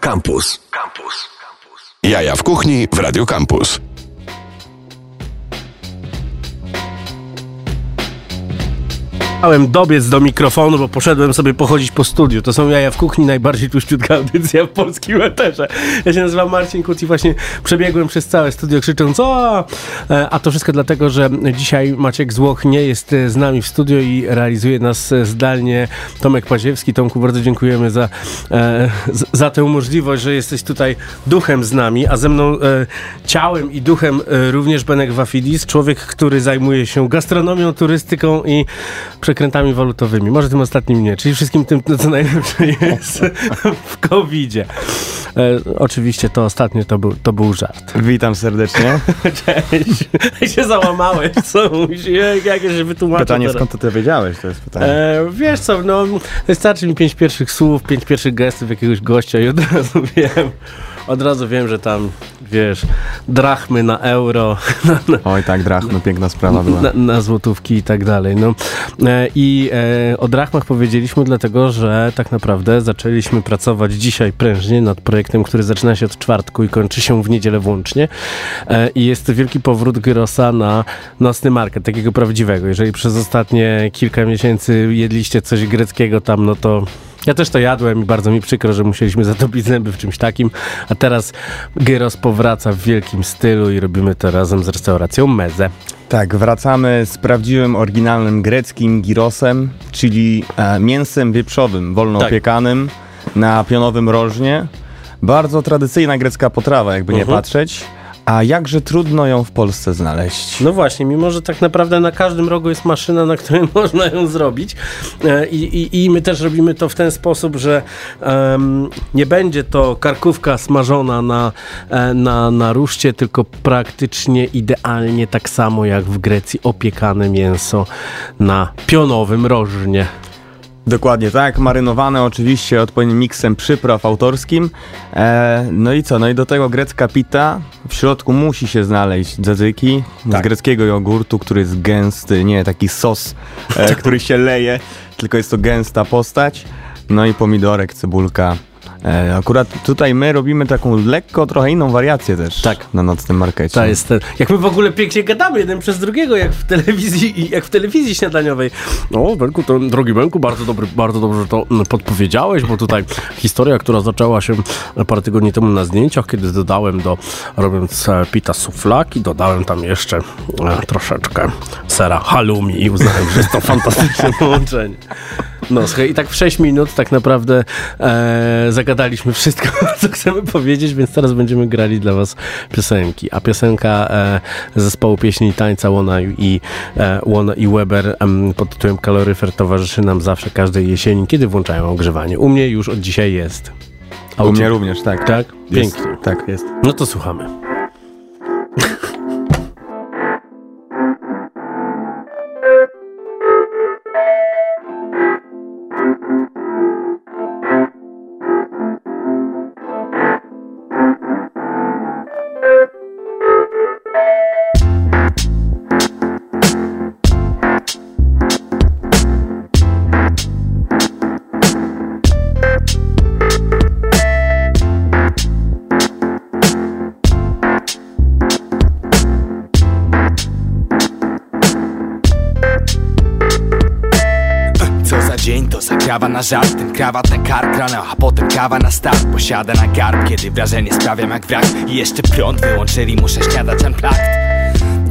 Campus. Campus. Jaja w kuchni w Radio Campus. Chciałem dobiec do mikrofonu, bo poszedłem sobie pochodzić po studiu. To są jaja w kuchni, najbardziej tuściutka audycja w polskim eterze. Ja się nazywam Marcin Kut i właśnie przebiegłem przez całe studio krzycząc o! E, a to wszystko dlatego, że dzisiaj Maciek Złoch nie jest e, z nami w studio i realizuje nas e, zdalnie Tomek Paziewski. Tomku, bardzo dziękujemy za, za tę możliwość, że jesteś tutaj duchem z nami, a ze mną ciałem i duchem również Benek Wafidis, człowiek, który zajmuje się gastronomią, turystyką i przekrętami walutowymi. Może tym ostatnim nie, czyli wszystkim tym, co najlepsze jest w covid-zie. E, oczywiście to ostatnie to był, to był żart. Witam serdecznie. Cześć. się załamałeś, co? Jak się? Pytanie, teraz. skąd to ty wiedziałeś? To jest pytanie. E, wiesz co, no wystarczy mi pięć pierwszych słów, pięć pierwszych gestów jakiegoś gościa i od razu wiem od razu wiem, że tam, wiesz, drachmy na euro. Oj tak, drachmy, piękna sprawa była. Na, na złotówki i tak dalej. No. E, I e, o drachmach powiedzieliśmy dlatego, że tak naprawdę zaczęliśmy pracować dzisiaj prężnie nad projektem, który zaczyna się od czwartku i kończy się w niedzielę włącznie. E, I jest to wielki powrót Gyrosa na nocny market, takiego prawdziwego. Jeżeli przez ostatnie kilka miesięcy jedliście coś greckiego tam, no to ja też to jadłem i bardzo mi przykro, że musieliśmy zatopić zęby w czymś takim, a teraz gyros powraca w wielkim stylu i robimy to razem z restauracją Meze. Tak, wracamy z prawdziwym, oryginalnym greckim girosem, czyli e, mięsem wieprzowym, wolno tak. opiekanym na pionowym rożnie. Bardzo tradycyjna grecka potrawa, jakby uh -huh. nie mhm. patrzeć. A jakże trudno ją w Polsce znaleźć? No właśnie, mimo że tak naprawdę na każdym rogu jest maszyna, na której można ją zrobić. E, I, i, i my też robimy to w ten sposób, że um, nie będzie to karkówka smażona na, e, na, na ruszcie, tylko praktycznie idealnie tak samo jak w Grecji opiekane mięso na pionowym rożnie. Dokładnie tak, marynowane oczywiście odpowiednim miksem przypraw autorskim. E, no i co? No i do tego grecka pita. W środku musi się znaleźć dzadyki tak. z greckiego jogurtu, który jest gęsty, nie taki sos, e, który się leje, tylko jest to gęsta postać. No i pomidorek, cebulka, akurat tutaj my robimy taką lekko, trochę inną wariację też tak. na nocnym markecie. To jest jak my w ogóle pięknie gadamy jeden przez drugiego, jak w telewizji, jak w telewizji śniadaniowej. No, Benku, to, drogi Benku, bardzo, dobry, bardzo dobrze to podpowiedziałeś, bo tutaj historia, która zaczęła się parę tygodni temu na zdjęciach, kiedy dodałem do, robiąc e, pita suflaki, dodałem tam jeszcze e, troszeczkę sera halloumi i uznałem, że jest to fantastyczne połączenie. No, słuchaj, i tak w 6 minut tak naprawdę e, zagadaliśmy wszystko, co chcemy powiedzieć, więc teraz będziemy grali dla was piosenki. A piosenka e, zespołu pieśni i tańca Łona i, e, Łona i Weber e, pod tytułem Kaloryfer towarzyszy nam zawsze każdej jesieni, kiedy włączają ogrzewanie. U mnie już od dzisiaj jest. A u, u mnie również, tak. Tak? Pięknie. Jest, tak, jest. No to słuchamy. Żart, ten krawat na kark rano, a potem kawa na start Posiada na garb, kiedy wrażenie sprawiam jak wrak. I jeszcze prąd wyłączyli, muszę śniadać unplugged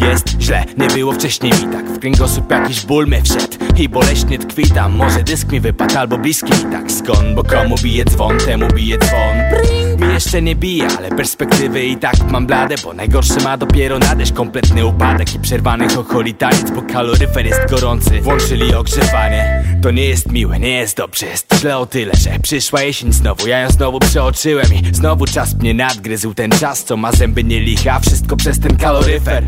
jest źle, nie było wcześniej mi tak. W kręgosłup jakiś ból mnie wszedł. I boleśnie tkwi tam. Może dysk mi wypadł albo bliski mi tak. Skąd, bo komu bije dzwon, temu bije dzwon Mi jeszcze nie bije, ale perspektywy i tak mam blade Bo najgorsze ma dopiero nadejść kompletny upadek I przerwany chocholi taniec, bo kaloryfer jest gorący. Włączyli ogrzewanie. To nie jest miłe, nie jest dobrze, jest źle o tyle Że przyszła jesień znowu, ja ją znowu przeoczyłem I znowu czas mnie nadgryzł. Ten czas, co ma zęby nie licha Wszystko przez ten kaloryfer.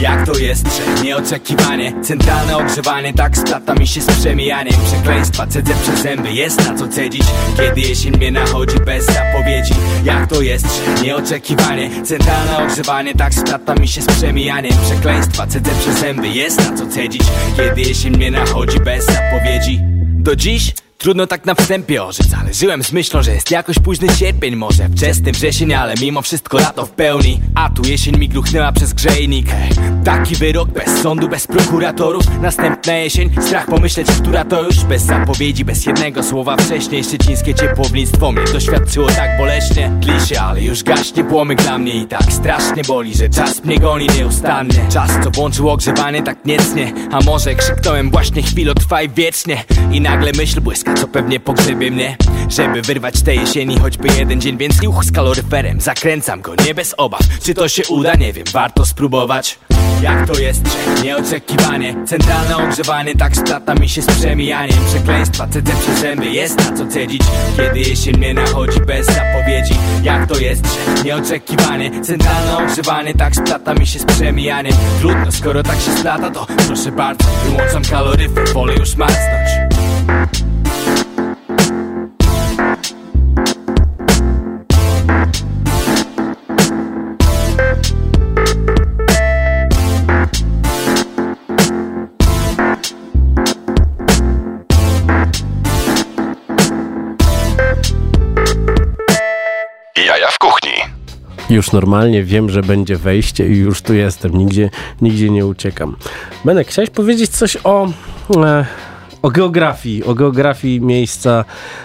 Jak to jest, że nieoczekiwanie? Centralne ogrzewanie, tak splata mi się z przemijaniem. Przekleństwa cedzę przez zęby, jest na co cedzić. Kiedy jesień mnie nachodzi bez zapowiedzi Jak to jest, nieoczekiwanie. Centralne ogrzewanie, tak splata mi się z przemijaniem. Przekleństwa cedzę przez zęby, jest na co cedzić. Kiedy jesień mnie nachodzi bez zapowiedzi. Do dziś Trudno tak na wstępie orzec, ale żyłem z myślą, że jest jakoś późny sierpień. Może wczesny wrzesień, ale mimo wszystko lato w pełni. A tu jesień mi gruchnęła przez grzejnik. Taki wyrok bez sądu, bez prokuratorów. Następna jesień, strach pomyśleć, która to już. Bez zapowiedzi, bez jednego słowa wcześniej. Szczecińskie ciepłownictwo mnie doświadczyło tak boleśnie. Klisze, ale już gaśnie płomyk dla mnie. I tak strasznie boli, że czas mnie goni nieustannie. Czas, co włączył ogrzewanie tak niecnie. A może krzyknąłem właśnie chwilę trwaj wiecznie. I nagle myśl błyska, co pewnie pogrzebie mnie Żeby wyrwać tej jesieni choćby jeden dzień Więc juch z kaloryferem, zakręcam go nie bez obaw. Czy to się uda? Nie wiem, warto spróbować. Jak to jest, że nieoczekiwanie. Centralne ogrzewanie tak splata mi się z przemijaniem. Przekleństwa cedzę przez zęby, jest na co cedzić. Kiedy jesień mnie nachodzi bez zapowiedzi. Jak to jest, że nieoczekiwanie. Centralne ogrzewanie tak splata mi się z przemijaniem. Trudno, skoro tak się splata to proszę bardzo Wyłączam kaloryfer, wolę już marznąć Już normalnie wiem, że będzie wejście i już tu jestem. Nigdzie, nigdzie nie uciekam. Benek, chciałeś powiedzieć coś o... E, o geografii, o geografii miejsca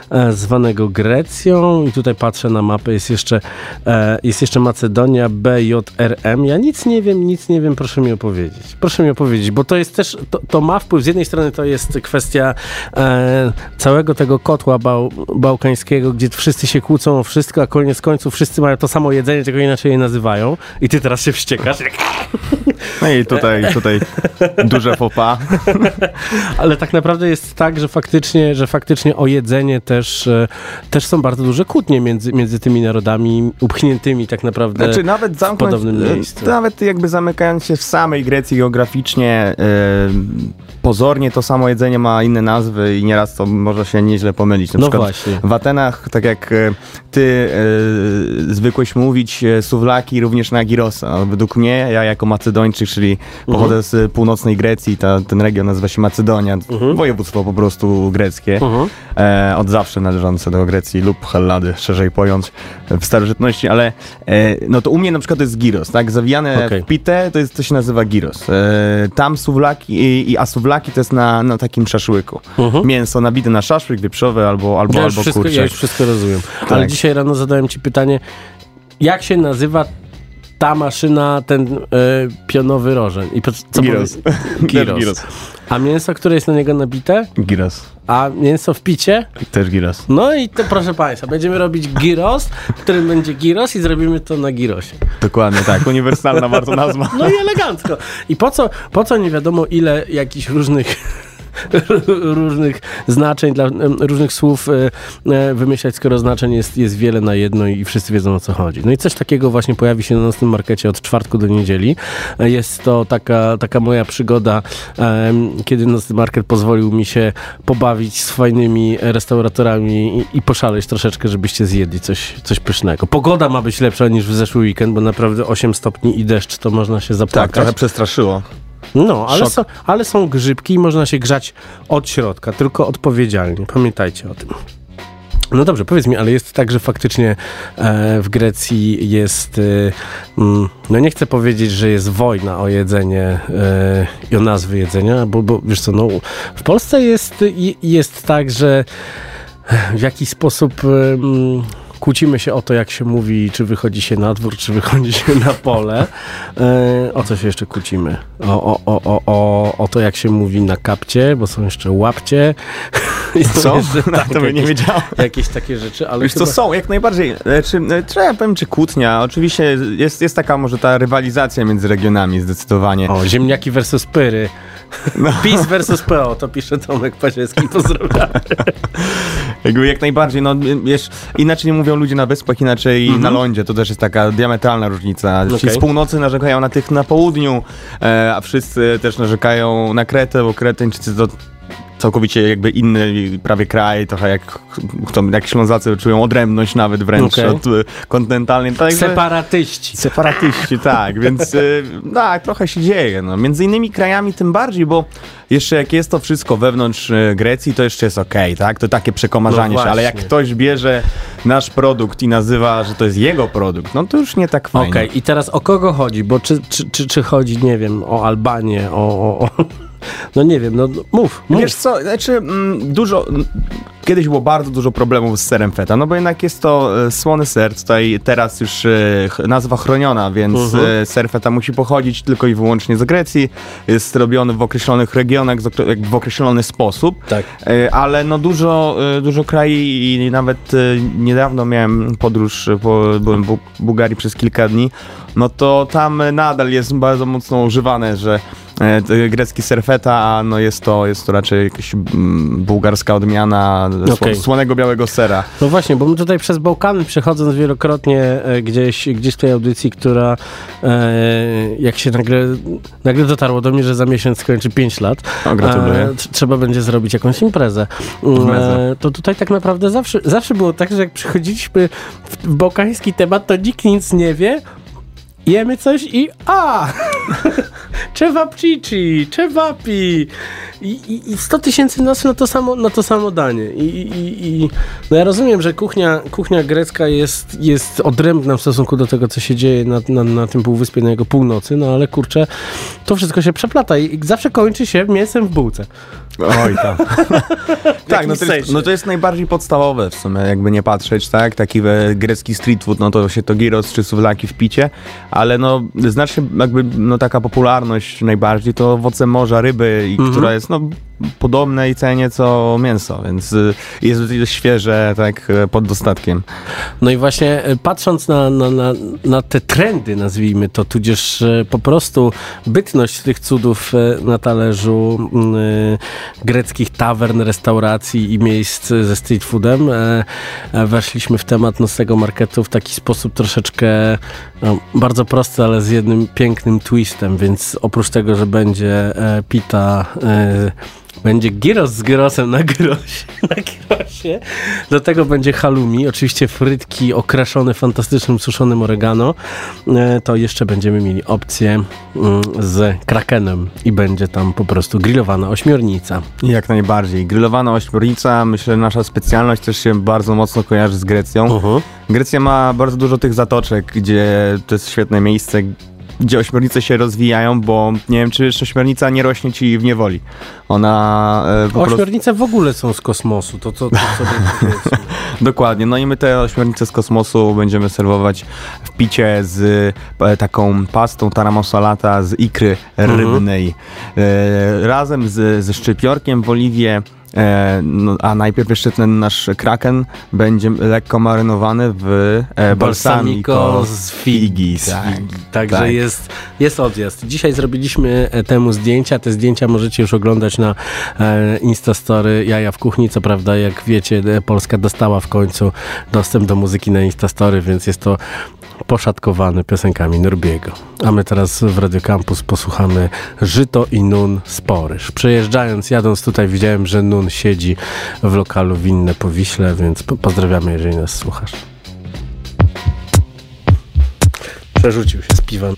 e, zwanego Grecją i tutaj patrzę na mapę, jest jeszcze, e, jest jeszcze Macedonia, BJRM. Ja nic nie wiem, nic nie wiem, proszę mi opowiedzieć. Proszę mi opowiedzieć, bo to jest też, to, to ma wpływ, z jednej strony to jest kwestia e, całego tego kotła bał, bałkańskiego, gdzie wszyscy się kłócą o wszystko, a koniec końców wszyscy mają to samo jedzenie, tylko inaczej je nazywają i ty teraz się wściekasz. No i tutaj, tutaj duże fopa. Ale tak naprawdę jest tak, że faktycznie, że faktycznie o jedzenie też, e, też są bardzo duże kłótnie między, między tymi narodami, upchniętymi tak naprawdę Znaczy nawet w zamknąć, podobnym e, miejscu. nawet jakby zamykając się w samej Grecji geograficznie, e, pozornie to samo jedzenie ma inne nazwy i nieraz to może się nieźle pomylić. Na No przykład właśnie. w Atenach, tak jak ty e, zwykłeś mówić, suwlaki również na girosa. A Według mnie, ja jako Macedończyk, czyli pochodzę z północnej Grecji, ta, ten region nazywa się Macedonia, województwo po prostu greckie, e, od zawsze należące do Grecji lub Hellady, szerzej pojąć, w starożytności, ale e, no to u mnie na przykład to jest giros, tak? Zawijane Okej. w pitę to, jest, to się nazywa giros. E, tam suwlaki, i, i, a suwlaki to jest na, na takim szaszłyku. Mięso nabite na szaszłyk wieprzowy albo, albo, Ja albo wszystko, kurczak. ja już wszystko rozumiem. Ale Tak. dzisiaj rano zadałem ci pytanie, jak się nazywa ta maszyna, ten e, pionowy rożen? I co Też Gyros. gyros. A mięso, które jest na niego nabite? Giros. A mięso w picie? Też giros. No i to proszę Państwa, będziemy robić gyros, w którym będzie gyros i zrobimy to na gyrosie. Dokładnie tak, uniwersalna bardzo nazwa. No i elegancko. I po co, po co nie wiadomo ile jakichś różnych różnych znaczeń, dla, różnych słów e, e, wymyślać, skoro znaczeń jest, jest wiele na jedno i wszyscy wiedzą o co chodzi. No i coś takiego właśnie pojawi się na naszym markecie od czwartku do niedzieli. E, Jest to taka, taka moja przygoda, kiedy nocny market pozwolił mi się pobawić z fajnymi restauratorami i, i poszaleć troszeczkę, żebyście zjedli coś, coś pysznego. Pogoda ma być lepsza niż w zeszły weekend, bo naprawdę 8 stopni i deszcz, to można się Tak, zapłakać. trochę przestraszyło. No, ale są, ale są grzybki i można się grzać od środka, tylko odpowiedzialnie. Pamiętajcie o tym. No dobrze, powiedz mi, ale jest tak, że faktycznie e, w Grecji jest, e, mm, no nie chcę powiedzieć, że jest wojna o jedzenie e, i o nazwy jedzenia, bo, bo wiesz co, no w Polsce jest, jest tak, że w jakiś sposób em, kłócimy się o to, jak się mówi, czy wychodzi się na dwór, czy wychodzi się na pole. E, o co się jeszcze kłócimy? O, o, o, o, o, o to, jak się mówi na kapcie, bo są jeszcze łapcie. I Co? Jeszcze, tak, to bym nie wiedział. jakieś takie rzeczy, ale Wiesz chyba... co, są, jak najbardziej. E, Czy, e, czy ja powiem, czy kłótnia? Oczywiście jest, jest taka może ta rywalizacja między regionami zdecydowanie. O, ziemniaki versus pyry. PiS versus PO, to pisze Tomek Paziewski, pozdrawiam. Jakby jak najbardziej, no wiesz, inaczej nie mówią ludzie na wyspach, inaczej na lądzie, to też jest taka diametralna różnica. Ci Okej. z północy narzekają na tych na południu, e, a wszyscy też narzekają na Kretę, bo Kretyńczycy to całkowicie jakby inny prawie kraj, trochę jak, jak Ślązacy czują odrębność nawet wręcz Okej. od y, kontynentalnej. Także, Separatyści. Separatyści, tak, więc y, tak, trochę się dzieje. No. Między innymi krajami tym bardziej, bo jeszcze jak jest to wszystko wewnątrz y, Grecji, to jeszcze jest okej, tak? To takie przekomarzanie No się, ale jak ktoś bierze nasz produkt i nazywa, że to jest jego produkt, no to już nie tak fajnie. Okej, i teraz o kogo chodzi? Bo czy, czy, czy, czy chodzi, nie wiem, o Albanię, o... o, o no nie wiem, no mów, mów. Wiesz co, znaczy mm, dużo, mm, kiedyś było bardzo dużo problemów z serem feta, no bo jednak jest to e, słony ser, tutaj teraz już e, nazwa chroniona, więc Mhm. e, ser feta musi pochodzić tylko i wyłącznie z Grecji, jest robiony w określonych regionach, w określony sposób. Tak. Ale no dużo, dużo krajów i nawet niedawno miałem podróż, po, byłem w Bu- Bułgarii przez kilka dni, no to tam nadal jest bardzo mocno używane, że grecki serfeta, a no jest to, jest to raczej jakaś mm, bułgarska odmiana Okej. słonego białego sera. No właśnie, bo my tutaj przez Bałkany przechodząc wielokrotnie e, gdzieś, gdzieś w tej audycji, która e, jak się nagle, nagle dotarło do mnie, że za miesiąc skończy 5 lat, O, gratuluję. e, tr- trzeba będzie zrobić jakąś imprezę. E, to tutaj tak naprawdę zawsze, zawsze było tak, że jak przychodziliśmy w bałkański temat, to nikt nic nie wie, jemy coś i a! Czewapcici, czewapi I, i, i 100 tysięcy nas na to samo, na to samo danie. I, i, i, no ja rozumiem, że kuchnia, kuchnia grecka jest, jest odrębna w stosunku do tego, co się dzieje na, na, na tym półwyspie, na jego północy, no ale kurczę, to wszystko się przeplata i, i zawsze kończy się mięsem w bułce. Oj, tak. tak, no to, jest, no to jest najbardziej podstawowe w sumie, jakby nie patrzeć, tak? Taki grecki street food, no to się to gyros czy suwlaki w picie, ale no znacznie jakby no taka popularność najbardziej to owoce morza, ryby, i Mhm. która jest no podobnej cenie co mięso, więc y, jest świeże, tak, e, pod dostatkiem. No i właśnie e, patrząc na, na, na, na te trendy, nazwijmy to, tudzież po prostu bytność tych cudów na talerzu e, greckich tawern, restauracji i miejsc ze street foodem, e, weszliśmy w temat nocnego marketu w taki sposób troszeczkę no, bardzo prosty, ale z jednym pięknym twistem, więc oprócz tego, że będzie e, pita e, będzie gyros z gyrosem na gyrosie, na gyrosie. Do tego będzie halloumi, oczywiście frytki okraszone fantastycznym suszonym oregano. E, To jeszcze będziemy mieli opcję mm, z krakenem i będzie tam po prostu grillowana ośmiornica. Jak najbardziej. Grillowana ośmiornica, myślę, że nasza specjalność też się bardzo mocno kojarzy z Grecją. Uh-huh. Grecja ma bardzo dużo tych zatoczek, gdzie to jest świetne miejsce, gdzie ośmiornice się rozwijają, bo nie wiem, czy ośmiornica nie rośnie ci w niewoli. Ona e, po prostu... Ośmiornice w ogóle są z kosmosu, to co to, sobie powiedzmy. Dokładnie, no i my te ośmiornice z kosmosu będziemy serwować w picie z e, taką pastą taramosalata z ikry rybnej. E, razem z, ze szczypiorkiem w oliwie. E, no, a najpierw jeszcze ten nasz kraken będzie lekko marynowany w e, balsamico z figi. Z Tak, figi. Także tak. Jest, jest odjazd. Dzisiaj zrobiliśmy e, temu zdjęcia. Te zdjęcia możecie już oglądać na e, Instastory Jaja w Kuchni. Co prawda, jak wiecie, e, Polska dostała w końcu dostęp do muzyki na Instastory, więc jest to poszatkowany piosenkami Nurbiego. A my teraz w Radio Campus posłuchamy Żyto i Nun Sporyż. Przejeżdżając, jadąc tutaj widziałem, że Nun siedzi w lokalu winne po Wiśle, więc po- pozdrawiamy, jeżeli nas słuchasz. Przerzucił się z piwem.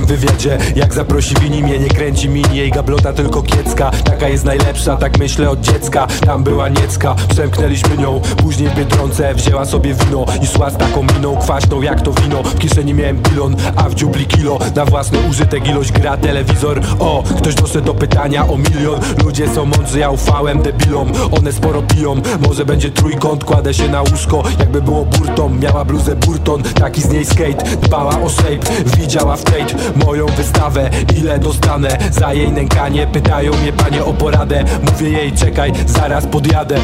W wywiadzie Jak zaprosi wini mnie, nie kręci mini Jej gablota tylko kiecka. Taka jest najlepsza, tak myślę od dziecka. Tam była niecka, przemknęliśmy nią. Później w Biedronce wzięła sobie wino I szła z taką miną kwaśną jak to wino. W kieszeni miałem bilon, a w dziubli kilo. Na własny użytek ilość gra telewizor. O, ktoś doszedł do pytania o milion. Ludzie są mądrzy, ja ufałem debilom. One sporo piją, może będzie trójkąt Kładę się na łóżko, jakby było burtą Miała bluzę Burton, taki z niej skate Dbała o shape, widziała w Tate Moją wystawę, ile dostanę Za jej nękanie, pytają mnie panie o poradę. Mówię jej czekaj, zaraz podjadę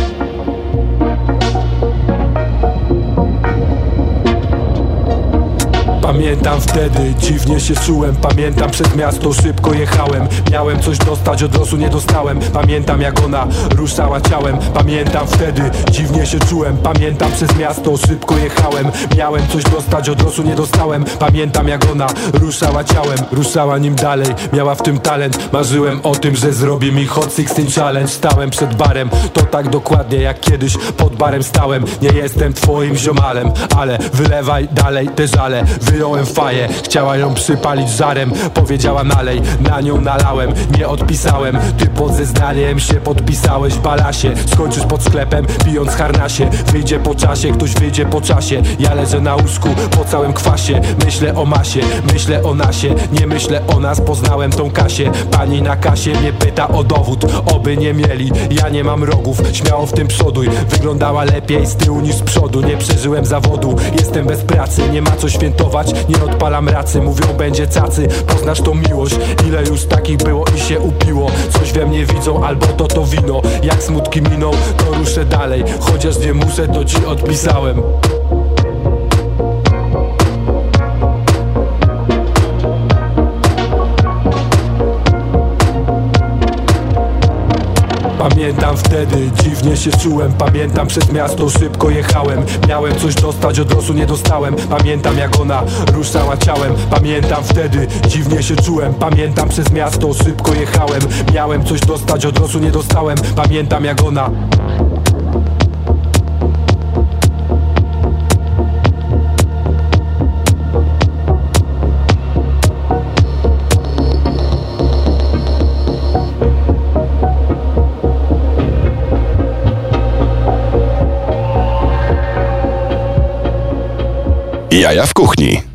Pamiętam wtedy, dziwnie się czułem. Pamiętam przez miasto szybko jechałem. Miałem coś dostać, od losu nie dostałem. Pamiętam jak ona ruszała ciałem. Pamiętam wtedy, dziwnie się czułem. Pamiętam przez miasto szybko jechałem. Miałem coś dostać, od losu nie dostałem. Pamiętam jak ona ruszała ciałem. Ruszała nim dalej, miała w tym talent. Marzyłem o tym, że zrobi mi Hot 16 Challenge. Stałem przed barem, to tak dokładnie jak kiedyś Pod barem stałem, nie jestem twoim ziomalem Ale wylewaj dalej te żale Wyjąłem faję, chciała ją przypalić żarem. Powiedziała nalej, na nią nalałem Nie odpisałem, ty pod zeznaniem się podpisałeś Balasie, skończysz pod sklepem pijąc harnasie. Wyjdzie po czasie, ktoś wyjdzie po czasie. Ja leżę na łóżku po całym kwasie. Myślę o masie, myślę o nasie. Nie myślę o nas, poznałem tą Kasię. Pani na kasie mnie pyta o dowód Oby nie mieli, ja nie mam rogów Śmiało w tym przoduj, wyglądała lepiej z tyłu niż z przodu. Nie przeżyłem zawodu, jestem bez pracy. Nie ma co świętować, nie odpalam racy Mówią będzie cacy, poznasz tą miłość. Ile już takich było i się upiło. Coś we mnie widzą, albo to to wino. Jak smutki miną, to ruszę dalej. Chociaż nie muszę, to ci odpisałem Pamiętam wtedy, dziwnie się czułem. Pamiętam przez miasto, szybko jechałem. Miałem coś dostać, od losu nie dostałem. Pamiętam jak ona ruszała ciałem. Pamiętam wtedy, dziwnie się czułem. Pamiętam przez miasto, szybko jechałem. Miałem coś dostać, od losu nie dostałem. Pamiętam jak ona Jaja w kuchni.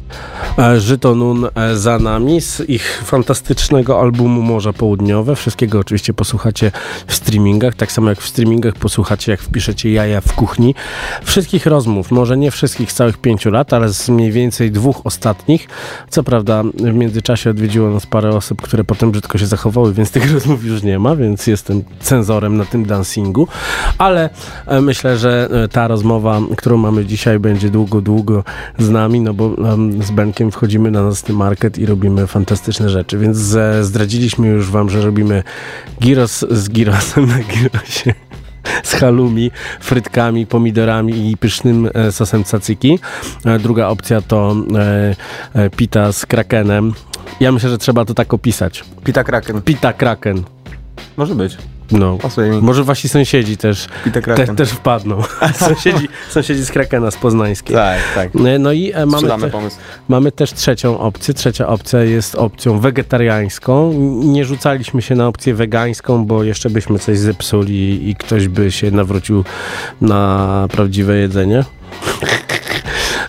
E, Żytonun e, za nami z ich fantastycznego albumu Morza Południowe. Wszystkiego oczywiście posłuchacie w streamingach, tak samo jak w streamingach posłuchacie, jak wpiszecie jaja w kuchni. Wszystkich rozmów, może nie wszystkich z całych pięciu lat, ale z mniej więcej dwóch ostatnich. Co prawda w międzyczasie odwiedziło nas parę osób, które potem brzydko się zachowały, więc tych rozmów już nie ma, więc jestem cenzorem na tym dancingu. Ale e, myślę, że ta rozmowa, którą mamy dzisiaj, będzie długo, długo z nami, no bo z Benkiem wchodzimy na nocny market i robimy fantastyczne rzeczy, więc zdradziliśmy już wam, że robimy gyros z gyrosem na gyrosie z halumi, frytkami, pomidorami i pysznym e, sosem tzatziki. E, Druga opcja to e, pita z krakenem. Ja myślę, że trzeba to tak opisać. Pita Kraken. Pita kraken. Może być. No. Pasuje mi. Może wasi sąsiedzi też, Pita te, też wpadną. sąsiedzi, sąsiedzi z Krakena z Poznańskiej. Tak, tak. E, No i e, mamy, te, mamy też trzecią opcję. Trzecia opcja jest opcją wegetariańską. Nie rzucaliśmy się na opcję wegańską, bo jeszcze byśmy coś zepsuli i ktoś by się nawrócił na prawdziwe jedzenie.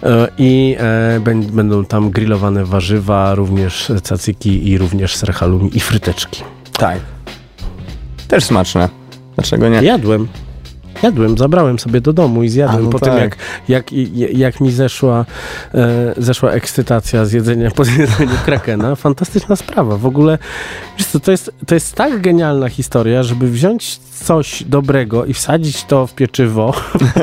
E, I e, bę- będą tam grillowane warzywa, również cacyki i również ser halloumi i fryteczki. Tak. Też smaczne. Dlaczego nie? Jadłem. Jadłem, zabrałem sobie do domu i zjadłem A, no po tym, tak. jak, jak, jak, jak mi zeszła, e, zeszła ekscytacja z jedzenia po zjedzeniu krakena. Fantastyczna sprawa. W ogóle, wiesz co, to jest, to jest tak genialna historia, żeby wziąć coś dobrego i wsadzić to w pieczywo.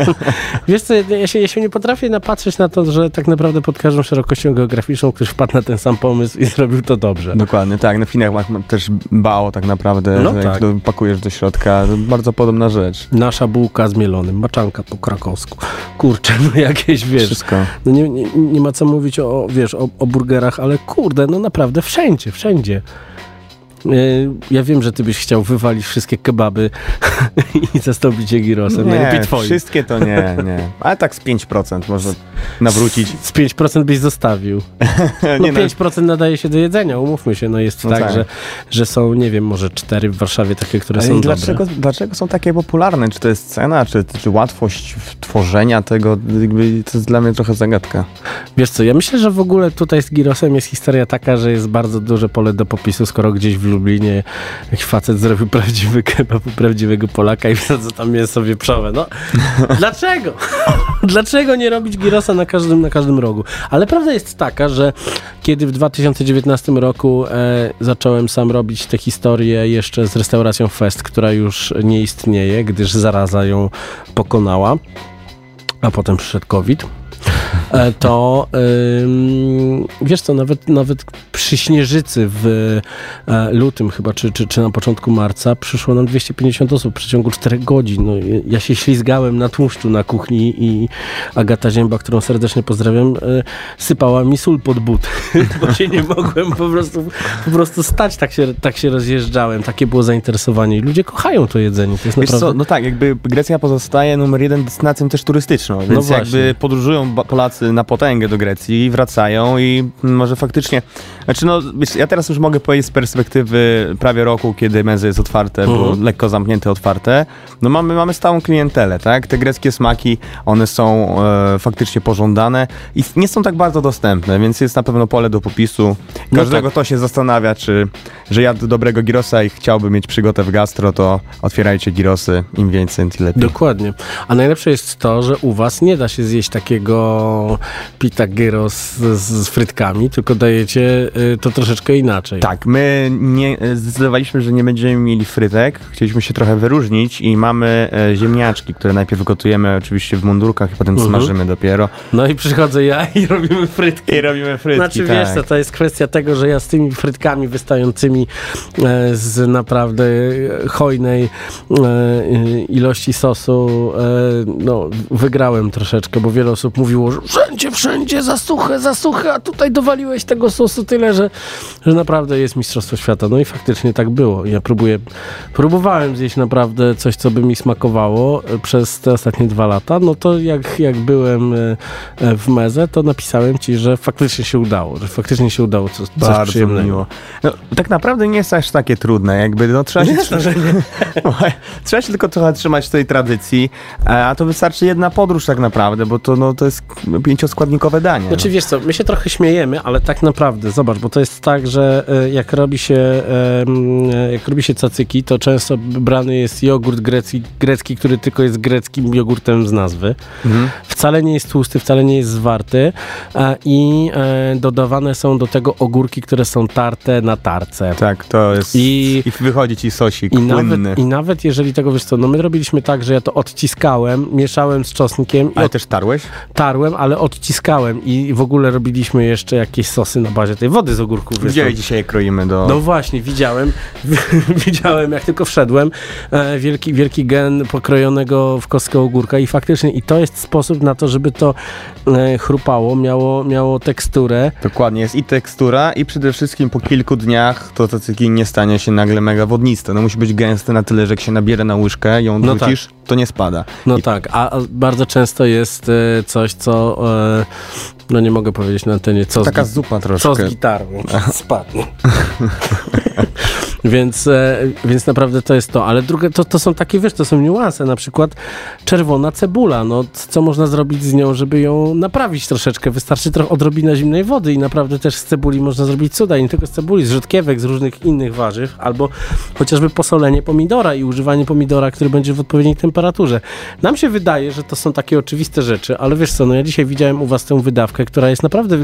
wiesz co, ja się, ja się nie potrafię napatrzeć na to, że tak naprawdę pod każdą szerokością geograficzną ktoś wpadł na ten sam pomysł i zrobił to dobrze. Dokładnie, tak. Na Chinach ma ma też bao tak naprawdę, No tak. pakujesz do środka, bardzo podobna rzecz. Nasza bułka z mielonym, maczanka po krakowsku. Kurczę, no jakieś, wiesz, Wszystko. No nie, nie, nie ma co mówić o, wiesz, o, o burgerach, ale kurde, no naprawdę wszędzie, wszędzie. Ja wiem, że ty byś chciał wywalić wszystkie kebaby i zastąpić je girosem. Nie, Najlepiej twoim. wszystkie to nie, nie. Ale tak z 5% można nawrócić. Z 5% byś zostawił. No nie, no, 5% nadaje się do jedzenia, umówmy się. No jest No tak, tak. Że, że są, nie wiem, może cztery w Warszawie takie, które Ale są i dobre. dlaczego, dlaczego są takie popularne? Czy to jest cena, czy, czy łatwość tworzenia tego? Jakby to jest dla mnie trochę zagadka. Wiesz co, ja myślę, że w ogóle tutaj z girosem jest historia taka, że jest bardzo duże pole do popisu, skoro gdzieś w Lublinie jakiś facet zrobił prawdziwy kebab prawdziwego Polaka i wsadzą tam mięso wieprzowe. No, dlaczego? dlaczego nie robić girosa na każdym, na każdym rogu? Ale prawda jest taka, że kiedy w 2019 roku e, zacząłem sam robić tę historię jeszcze z restauracją Fest, która już nie istnieje, gdyż zaraza ją pokonała, a potem przyszedł COVID to ym, wiesz co, nawet, nawet przy Śnieżycy w e, lutym chyba, czy, czy, czy na początku marca przyszło nam 250 osób w przeciągu 4 godzin. No, ja się ślizgałem na tłuszczu na kuchni i Agata Zięba, którą serdecznie pozdrawiam, e, sypała mi sól pod but, bo się nie mogłem po prostu, po prostu stać, tak się, tak się rozjeżdżałem, takie było zainteresowanie. I ludzie kochają to jedzenie, to jest naprawdę... co, no tak, jakby Grecja pozostaje numer jeden destynacją też turystyczną, więc No jakby podróżują Polacy na potęgę do Grecji, wracają i może faktycznie, znaczy no, ja teraz już mogę powiedzieć z perspektywy prawie roku, kiedy Meze jest otwarte, bo Mhm. lekko zamknięte, otwarte, no mamy, mamy stałą klientelę, tak? Te greckie smaki, one są e, faktycznie pożądane i nie są tak bardzo dostępne, więc jest na pewno pole do popisu. No Każdego tak. to się zastanawia, czy, że jadł dobrego girosa i chciałby mieć przygotę w gastro, to otwierajcie girosy, im więcej, tym lepiej. Dokładnie. A najlepsze jest to, że u was nie da się zjeść takiego pita gyros z, z frytkami, tylko dajecie y, to troszeczkę inaczej. Tak, my nie, zdecydowaliśmy, że nie będziemy mieli frytek. Chcieliśmy się trochę wyróżnić i mamy e, ziemniaczki, które najpierw gotujemy oczywiście w mundurkach i potem Mhm. smażymy dopiero. No i przychodzę ja i robimy frytki. I robimy frytki, Znaczy tak. wiesz co, to jest kwestia tego, że ja z tymi frytkami wystającymi e, z naprawdę hojnej e, ilości sosu e, no, wygrałem troszeczkę, bo wiele osób mówiło, że wszędzie, wszędzie za suche, za suche, a tutaj dowaliłeś tego sosu tyle, że, że naprawdę jest Mistrzostwo Świata. No i faktycznie tak było. Ja próbuję, próbowałem zjeść naprawdę coś, co by mi smakowało e, przez te ostatnie dwa lata, no to jak, jak byłem e, e, w Meze, to napisałem ci, że faktycznie się udało, że faktycznie się udało coś, coś Bardzo przyjemnego. miło. No, tak naprawdę nie jest aż takie trudne, jakby no, trzeba, się, trzeba się tylko trochę trzymać tej tradycji, a to wystarczy jedna podróż tak naprawdę, bo to, no, to jest pięcioskładnikowe danie. Znaczy wiesz co, my się trochę śmiejemy, ale tak naprawdę, zobacz, bo to jest tak, że e, jak robi się jak robi się cacyki, to często brany jest jogurt grecki, grecki który tylko jest greckim jogurtem z nazwy. Mhm. Wcale nie jest tłusty, wcale nie jest zwarty i e, dodawane są do tego ogórki, które są tarte na tarce. Tak, to jest... I- I, wychodzi ci sosik I płynny. nawet, I nawet jeżeli tego, wiesz co, no my robiliśmy tak, że ja to odciskałem, mieszałem z czosnkiem i Ale też tarłeś? Tarłem, ale odciskałem i w ogóle robiliśmy jeszcze jakieś sosy na bazie tej wody z ogórków. Gdzie dzisiaj kroimy do... No właśnie, widziałem, widziałem jak tylko wszedłem, e, wielki, wielki gen pokrojonego w kostkę ogórka i faktycznie, i to jest sposób na to, żeby to e, chrupało, miało, miało teksturę. Dokładnie, jest i tekstura i przede wszystkim po kilku dniach to cacyki nie stanie się nagle mega wodniste. No musi być gęste na tyle, że jak się nabiera na łyżkę ją No wrzucisz, to nie spada. No I tak, a bardzo często jest e, coś, co, e, no nie mogę powiedzieć na antenie, co z Taka gi- zupa Co troszkę. z gitarą? Spadnie. więc, e, więc naprawdę to jest to. Ale drugie, to, to są takie, wiesz, to są niuanse. Na przykład czerwona cebula. No, co można zrobić z nią, żeby ją naprawić troszeczkę? Wystarczy trochę odrobina zimnej wody i naprawdę też z cebuli można zrobić cuda. I nie tylko z cebuli, z rzodkiewek, z różnych innych warzyw, albo chociażby posolenie pomidora i używanie pomidora, który będzie w odpowiedniej temperaturze. Nam się wydaje, że to są takie oczywiste rzeczy, ale wiesz co, no ja dzisiaj widziałem u was tę wydawkę, która jest naprawdę,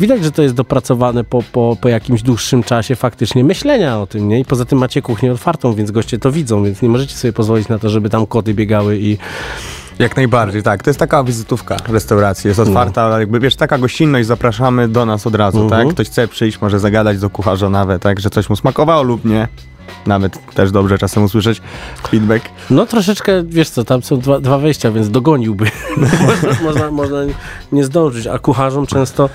widać, że to jest dopracowane po, po, po jakimś dłuższym czasie faktycznie myślenia o tym, nie? I poza tym macie kuchnię otwartą, więc goście to widzą, więc nie możecie sobie pozwolić na to, żeby tam koty biegały i Jak najbardziej, tak. To jest taka wizytówka restauracji, jest otwarta, ale jakby wiesz, taka gościnność, zapraszamy do nas od razu, Mhm. tak? Ktoś chce przyjść, może zagadać do kucharza nawet, tak? Że coś mu smakowało lub nie. Nawet też dobrze czasem usłyszeć feedback. No troszeczkę, wiesz co, tam są dwa, dwa wejścia, więc dogoniłby. można, można, można nie zdążyć, a kucharzom często,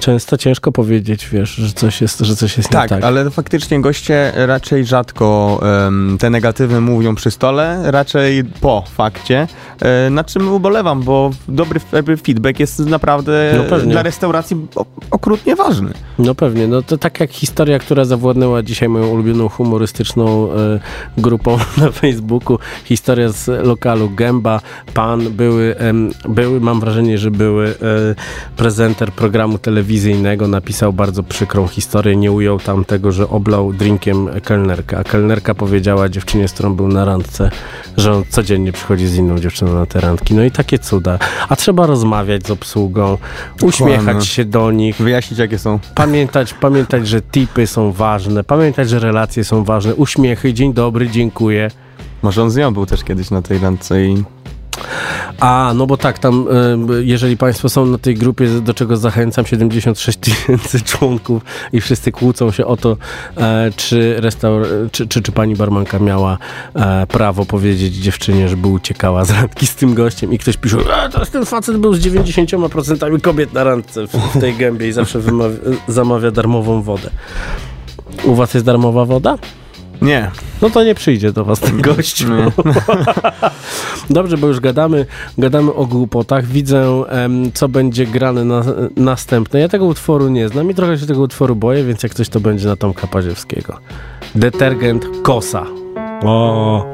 często ciężko powiedzieć, wiesz, że coś jest, że coś jest Tak, nie tak. ale faktycznie goście raczej rzadko em, te negatywy mówią przy stole, raczej po fakcie, e, na czym ubolewam, bo dobry feedback jest naprawdę No dla restauracji okrutnie ważny. No pewnie, no to tak jak historia, która zawładnęła dzisiaj moją ulubioną humorystyczną e, grupą na Facebooku, historia z lokalu Gęba, Pan, były, były mam wrażenie, że były e, prezenter programu telewizyjnego, napisał bardzo przykrą historię, nie ujął tam tego, że oblał drinkiem kelnerkę, a kelnerka powiedziała dziewczynie, z którą był na randce, że on codziennie przychodzi z inną dziewczyną na te randki, no i takie cuda, a trzeba rozmawiać z obsługą, uśmiechać Dokładnie. się do nich, Wyjaśnić jakie są. Pamiętać, pamiętać, że tipy są ważne, pamiętać, że relacje są ważne, uśmiechy, dzień dobry, dziękuję. Może on z nią był też kiedyś na tej randce i A, no bo tak, tam, y, jeżeli Państwo są na tej grupie, do czego zachęcam, 76 tysięcy członków i wszyscy kłócą się o to, e, czy, restaur- czy, czy, czy pani barmanka miała e, prawo powiedzieć dziewczynie, żeby uciekała z randki z tym gościem i ktoś pisze, a teraz ten facet był z 90% kobiet na randce w, tej gębie i zawsze zamawia darmową wodę. U Was jest darmowa woda? Nie. No to nie przyjdzie do was ten gościu. Dobrze, bo już gadamy, gadamy o głupotach. Widzę, em, co będzie grane na, następne. Ja tego utworu nie znam i trochę się tego utworu boję, więc jak coś to będzie na Tomka Paziewskiego. Detergent Kosa. O.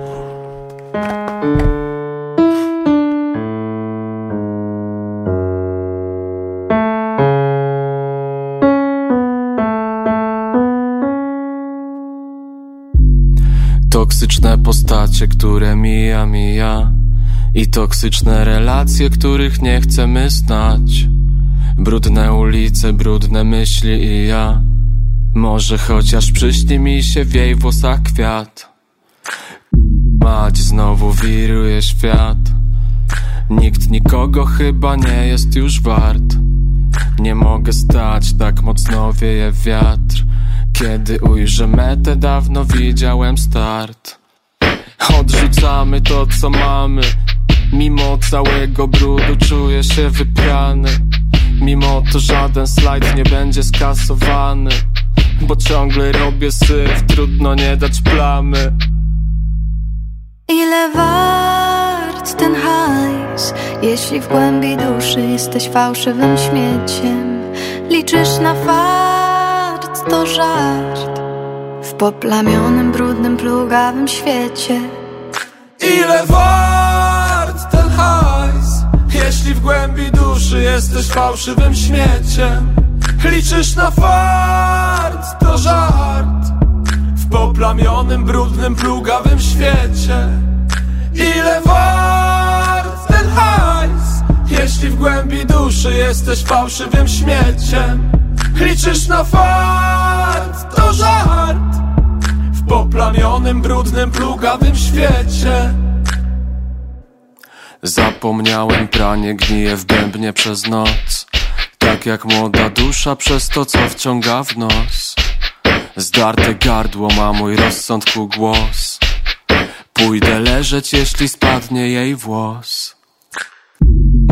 postacie, które mija, mija. I toksyczne relacje, których nie chcemy znać. Brudne ulice, brudne myśli i ja. Może chociaż przyśni mi się w jej włosach kwiat. Mać znowu wiruje świat. Nikt nikogo chyba nie jest już wart. Nie mogę stać, tak mocno wieje wiatr. Kiedy ujrzę metę, dawno widziałem start Odrzucamy to, co mamy. Mimo całego brudu czuję się wyprany. Mimo to żaden slajd nie będzie skasowany. Bo ciągle robię syf, trudno nie dać plamy. Ile wart ten hajs, jeśli w głębi duszy jesteś fałszywym śmieciem? Liczysz na fart, to żart w poplamionym, brudnym, plugawym świecie. Ile wart ten hajs Jeśli w głębi duszy jesteś fałszywym śmieciem? Liczysz na fart, to żart W poplamionym, brudnym, plugawym świecie. Ile wart ten hajs Jeśli w głębi duszy jesteś fałszywym śmieciem? Liczysz na fart, to żart poplamionym, brudnym, plugawym świecie. Zapomniałem pranie gnije w bębnie przez noc. Tak jak młoda dusza przez to, co wciąga w nos. Zdarte gardło ma mój rozsądku głos. Pójdę leżeć, jeśli spadnie jej włos.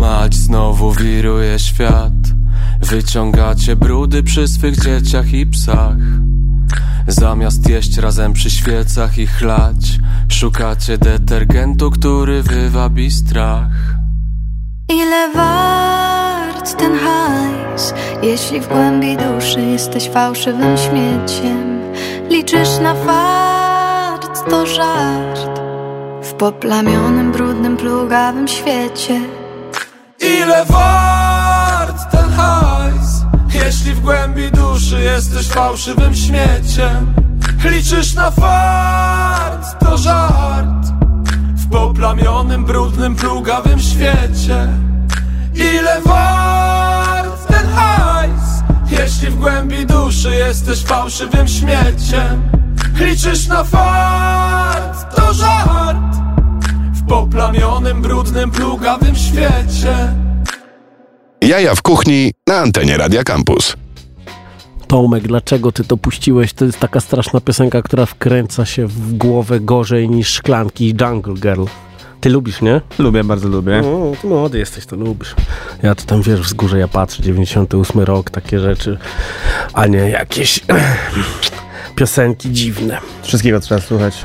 Mać znowu wiruje świat. Wyciągacie brudy przy swych dzieciach i psach Zamiast jeść razem przy świecach i chlać Szukacie detergentu, który wywabi strach Ile wart ten hajs, jeśli w głębi duszy jesteś fałszywym śmieciem? Liczysz na fart, to żart w poplamionym, brudnym, plugawym świecie. Ile wart ten hajs Jeśli w głębi duszy jesteś fałszywym śmieciem Liczysz na fart, to żart. W poplamionym, brudnym, plugawym świecie. Ile wart ten hajs? Jeśli w głębi duszy jesteś fałszywym śmieciem Liczysz na fart, to żart. W poplamionym, brudnym, plugawym świecie Jaja w kuchni na antenie Radia Campus. Tomek, dlaczego ty to puściłeś? To jest taka straszna piosenka, która wkręca się w głowę gorzej niż szklanki Jungle Girl. Ty lubisz, nie? Lubię, bardzo lubię. No, ty młody jesteś, to lubisz. Ja to tam, wiesz, wzgórze ja patrzę, 98 rok, takie rzeczy, a nie jakieś piosenki dziwne. Wszystkiego trzeba słuchać.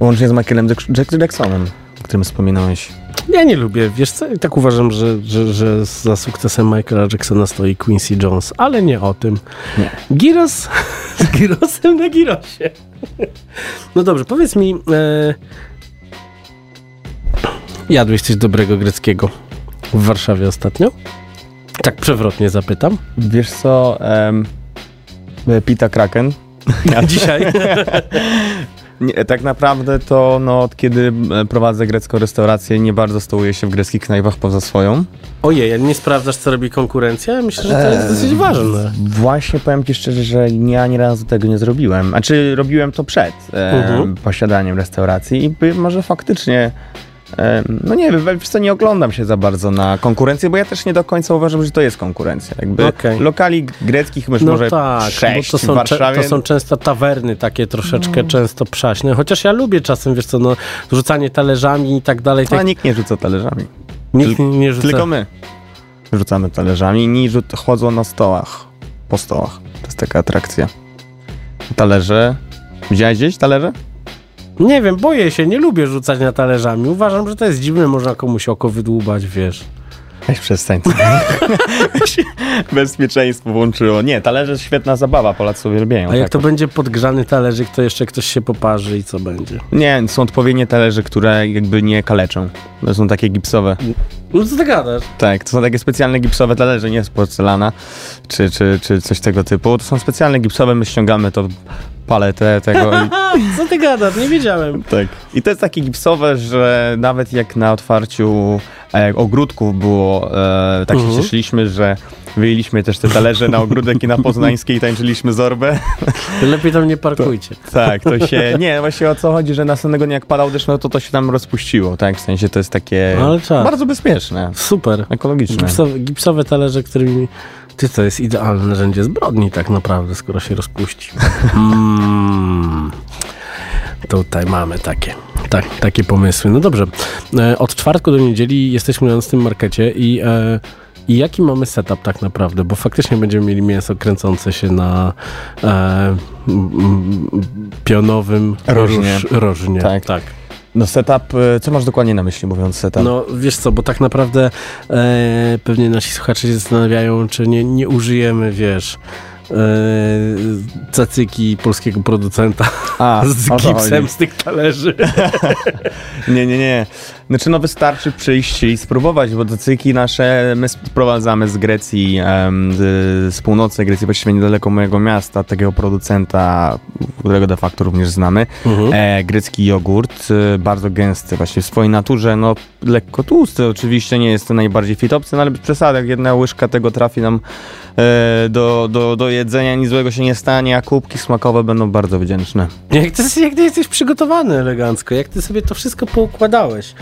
Łącznie z Michaelem Jack- Jacksonem, o którym wspominałeś. Ja nie lubię, wiesz co, i tak uważam, że, że, że za sukcesem Michaela Jacksona stoi Quincy Jones, ale nie o tym. Nie. Giros z Girosem na Girosie. No dobrze, powiedz mi, e, jadłeś coś dobrego greckiego w Warszawie ostatnio? Tak przewrotnie zapytam. Wiesz co, em, Pita Kraken. Dzisiaj. Nie, tak naprawdę to no, od kiedy e, prowadzę grecką restaurację, nie bardzo stołuję się w greckich knajpach poza swoją. Ojej, a nie sprawdzasz, co robi konkurencja? Myślę, że to jest dosyć ważne. Właśnie powiem ci szczerze, że ja ani razu tego nie zrobiłem. A czy robiłem to przed e, Mhm. posiadaniem restauracji i by, może faktycznie. No nie wiem, co, nie oglądam się za bardzo na konkurencję, bo ja też nie do końca uważam, że to jest konkurencja. Jakby Okej. lokali greckich masz No może tak, sześć bo to są, w Warszawie. to są często tawerny takie troszeczkę często przaśne, chociaż ja lubię czasem, wiesz co, no, rzucanie talerzami i tak dalej. A Tak, nikt nie rzuca talerzami. nikt nie rzuca. Tylko my rzucamy talerzami. Inni rzut, chodzą na stołach, po stołach. To jest taka atrakcja. Talerze. Widziałeś gdzieś talerze? Nie wiem, boję się, nie lubię rzucać na talerzami. Uważam, że to jest dziwne, można komuś oko wydłubać, wiesz. Weź przestań. Bezpieczeństwo włączyło. Nie, talerze jest świetna zabawa, Polacy uwielbiają. A jak tak. to będzie podgrzany talerzyk, to jeszcze ktoś się poparzy i co będzie? Nie, są odpowiednie talerze, które jakby nie kaleczą. To są takie gipsowe. No co ty gadasz? Tak, to są takie specjalne gipsowe talerze, nie z porcelana, czy, czy, czy coś tego typu. To są specjalne gipsowe, my ściągamy to paletę tego co ty gadasz? Nie wiedziałem. Tak. I to jest takie gipsowe, że nawet jak na otwarciu e, ogródków było, e, tak Mhm. się cieszyliśmy, że wyjęliśmy też te talerze na ogródek i na Poznańskiej i tańczyliśmy zorbę. Lepiej tam nie parkujcie. Tak, to się, nie, właśnie o co chodzi, że następnego dnia jak padał deszcz, no to to się tam rozpuściło, tak, w sensie to jest takie Ale czad. bardzo bezpieczne, Super. ekologiczne. Gipsowe, gipsowe talerze, którymi... Ty, to jest idealne narzędzie zbrodni tak naprawdę, skoro się rozpuści. Mm. Tutaj mamy takie, tak, takie pomysły. No dobrze, e, od czwartku do niedzieli jesteśmy na tym markecie i, e, i jaki mamy setup tak naprawdę? Bo faktycznie będziemy mieli mięso kręcące się na e, pionowym Rożnie. Róż, rożnie. Tak. tak. No setup, e, co masz dokładnie na myśli mówiąc setup? No wiesz co, bo tak naprawdę e, pewnie nasi słuchacze się zastanawiają, czy nie, nie użyjemy, wiesz, cacyki polskiego producenta A, z gipsem z tych talerzy. Nie, nie, nie. Znaczy, no wystarczy przyjść i spróbować, bo docyki nasze my sprowadzamy z Grecji, z, północy Grecji, właściwie niedaleko mojego miasta, takiego producenta, którego de facto również znamy. Mhm. E, grecki jogurt, e, bardzo gęsty, właśnie w swojej naturze, no lekko tłusty, oczywiście nie jest to najbardziej fitopcy, no ale bez przesady, jak jedna łyżka tego trafi nam e, do, do, do jedzenia, nic złego się nie stanie, a kubki smakowe będą bardzo wdzięczne. Jak ty, jak ty jesteś przygotowany elegancko, jak ty sobie to wszystko poukładałeś.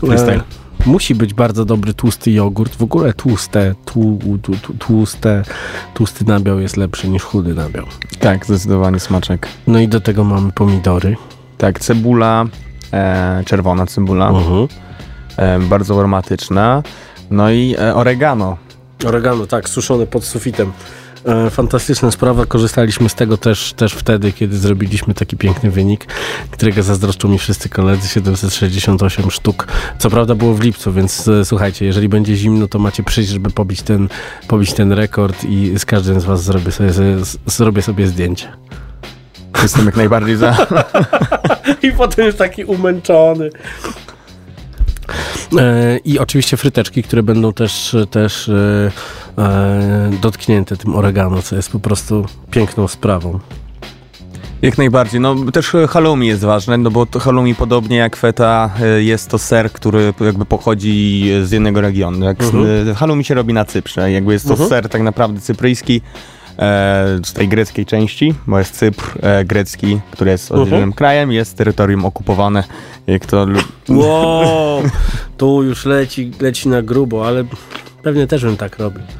Freestyle. musi być bardzo dobry tłusty jogurt, w ogóle tłuste, tłu, tłu, tłu, tłuste, tłusty nabiał jest lepszy niż chudy nabiał. Tak, zdecydowanie smaczek. No i do tego mamy pomidory. Tak, cebula, e, czerwona cebula, Mhm. e, bardzo aromatyczna. No i e, oregano. Oregano, tak, suszone pod sufitem. E, fantastyczna sprawa, korzystaliśmy z tego też, też wtedy, kiedy zrobiliśmy taki piękny wynik, którego zazdroszczą mi wszyscy koledzy, 768 sztuk. Co prawda było w lipcu, więc e, słuchajcie, jeżeli będzie zimno, to macie przyjść, żeby pobić ten, pobić ten rekord i z każdym z was zrobię sobie, z, zrobię sobie zdjęcie. Jestem jak najbardziej za. I potem już taki umęczony. E, I oczywiście fryteczki, które będą też, też e, e, dotknięte tym oregano, co jest po prostu piękną sprawą. Jak najbardziej. No też halloumi jest ważne, no bo halloumi podobnie jak feta jest to ser, który jakby pochodzi z jednego regionu. Jak Mhm. e, halloumi się robi na Cyprze, jakby jest to Mhm. ser tak naprawdę cypryjski. E, z tej greckiej części, bo jest Cypr e, grecki, który jest Mhm. oddzielnym krajem, jest terytorium okupowane, jak to Wow, tu już leci, leci na grubo, ale pewnie też bym tak robił.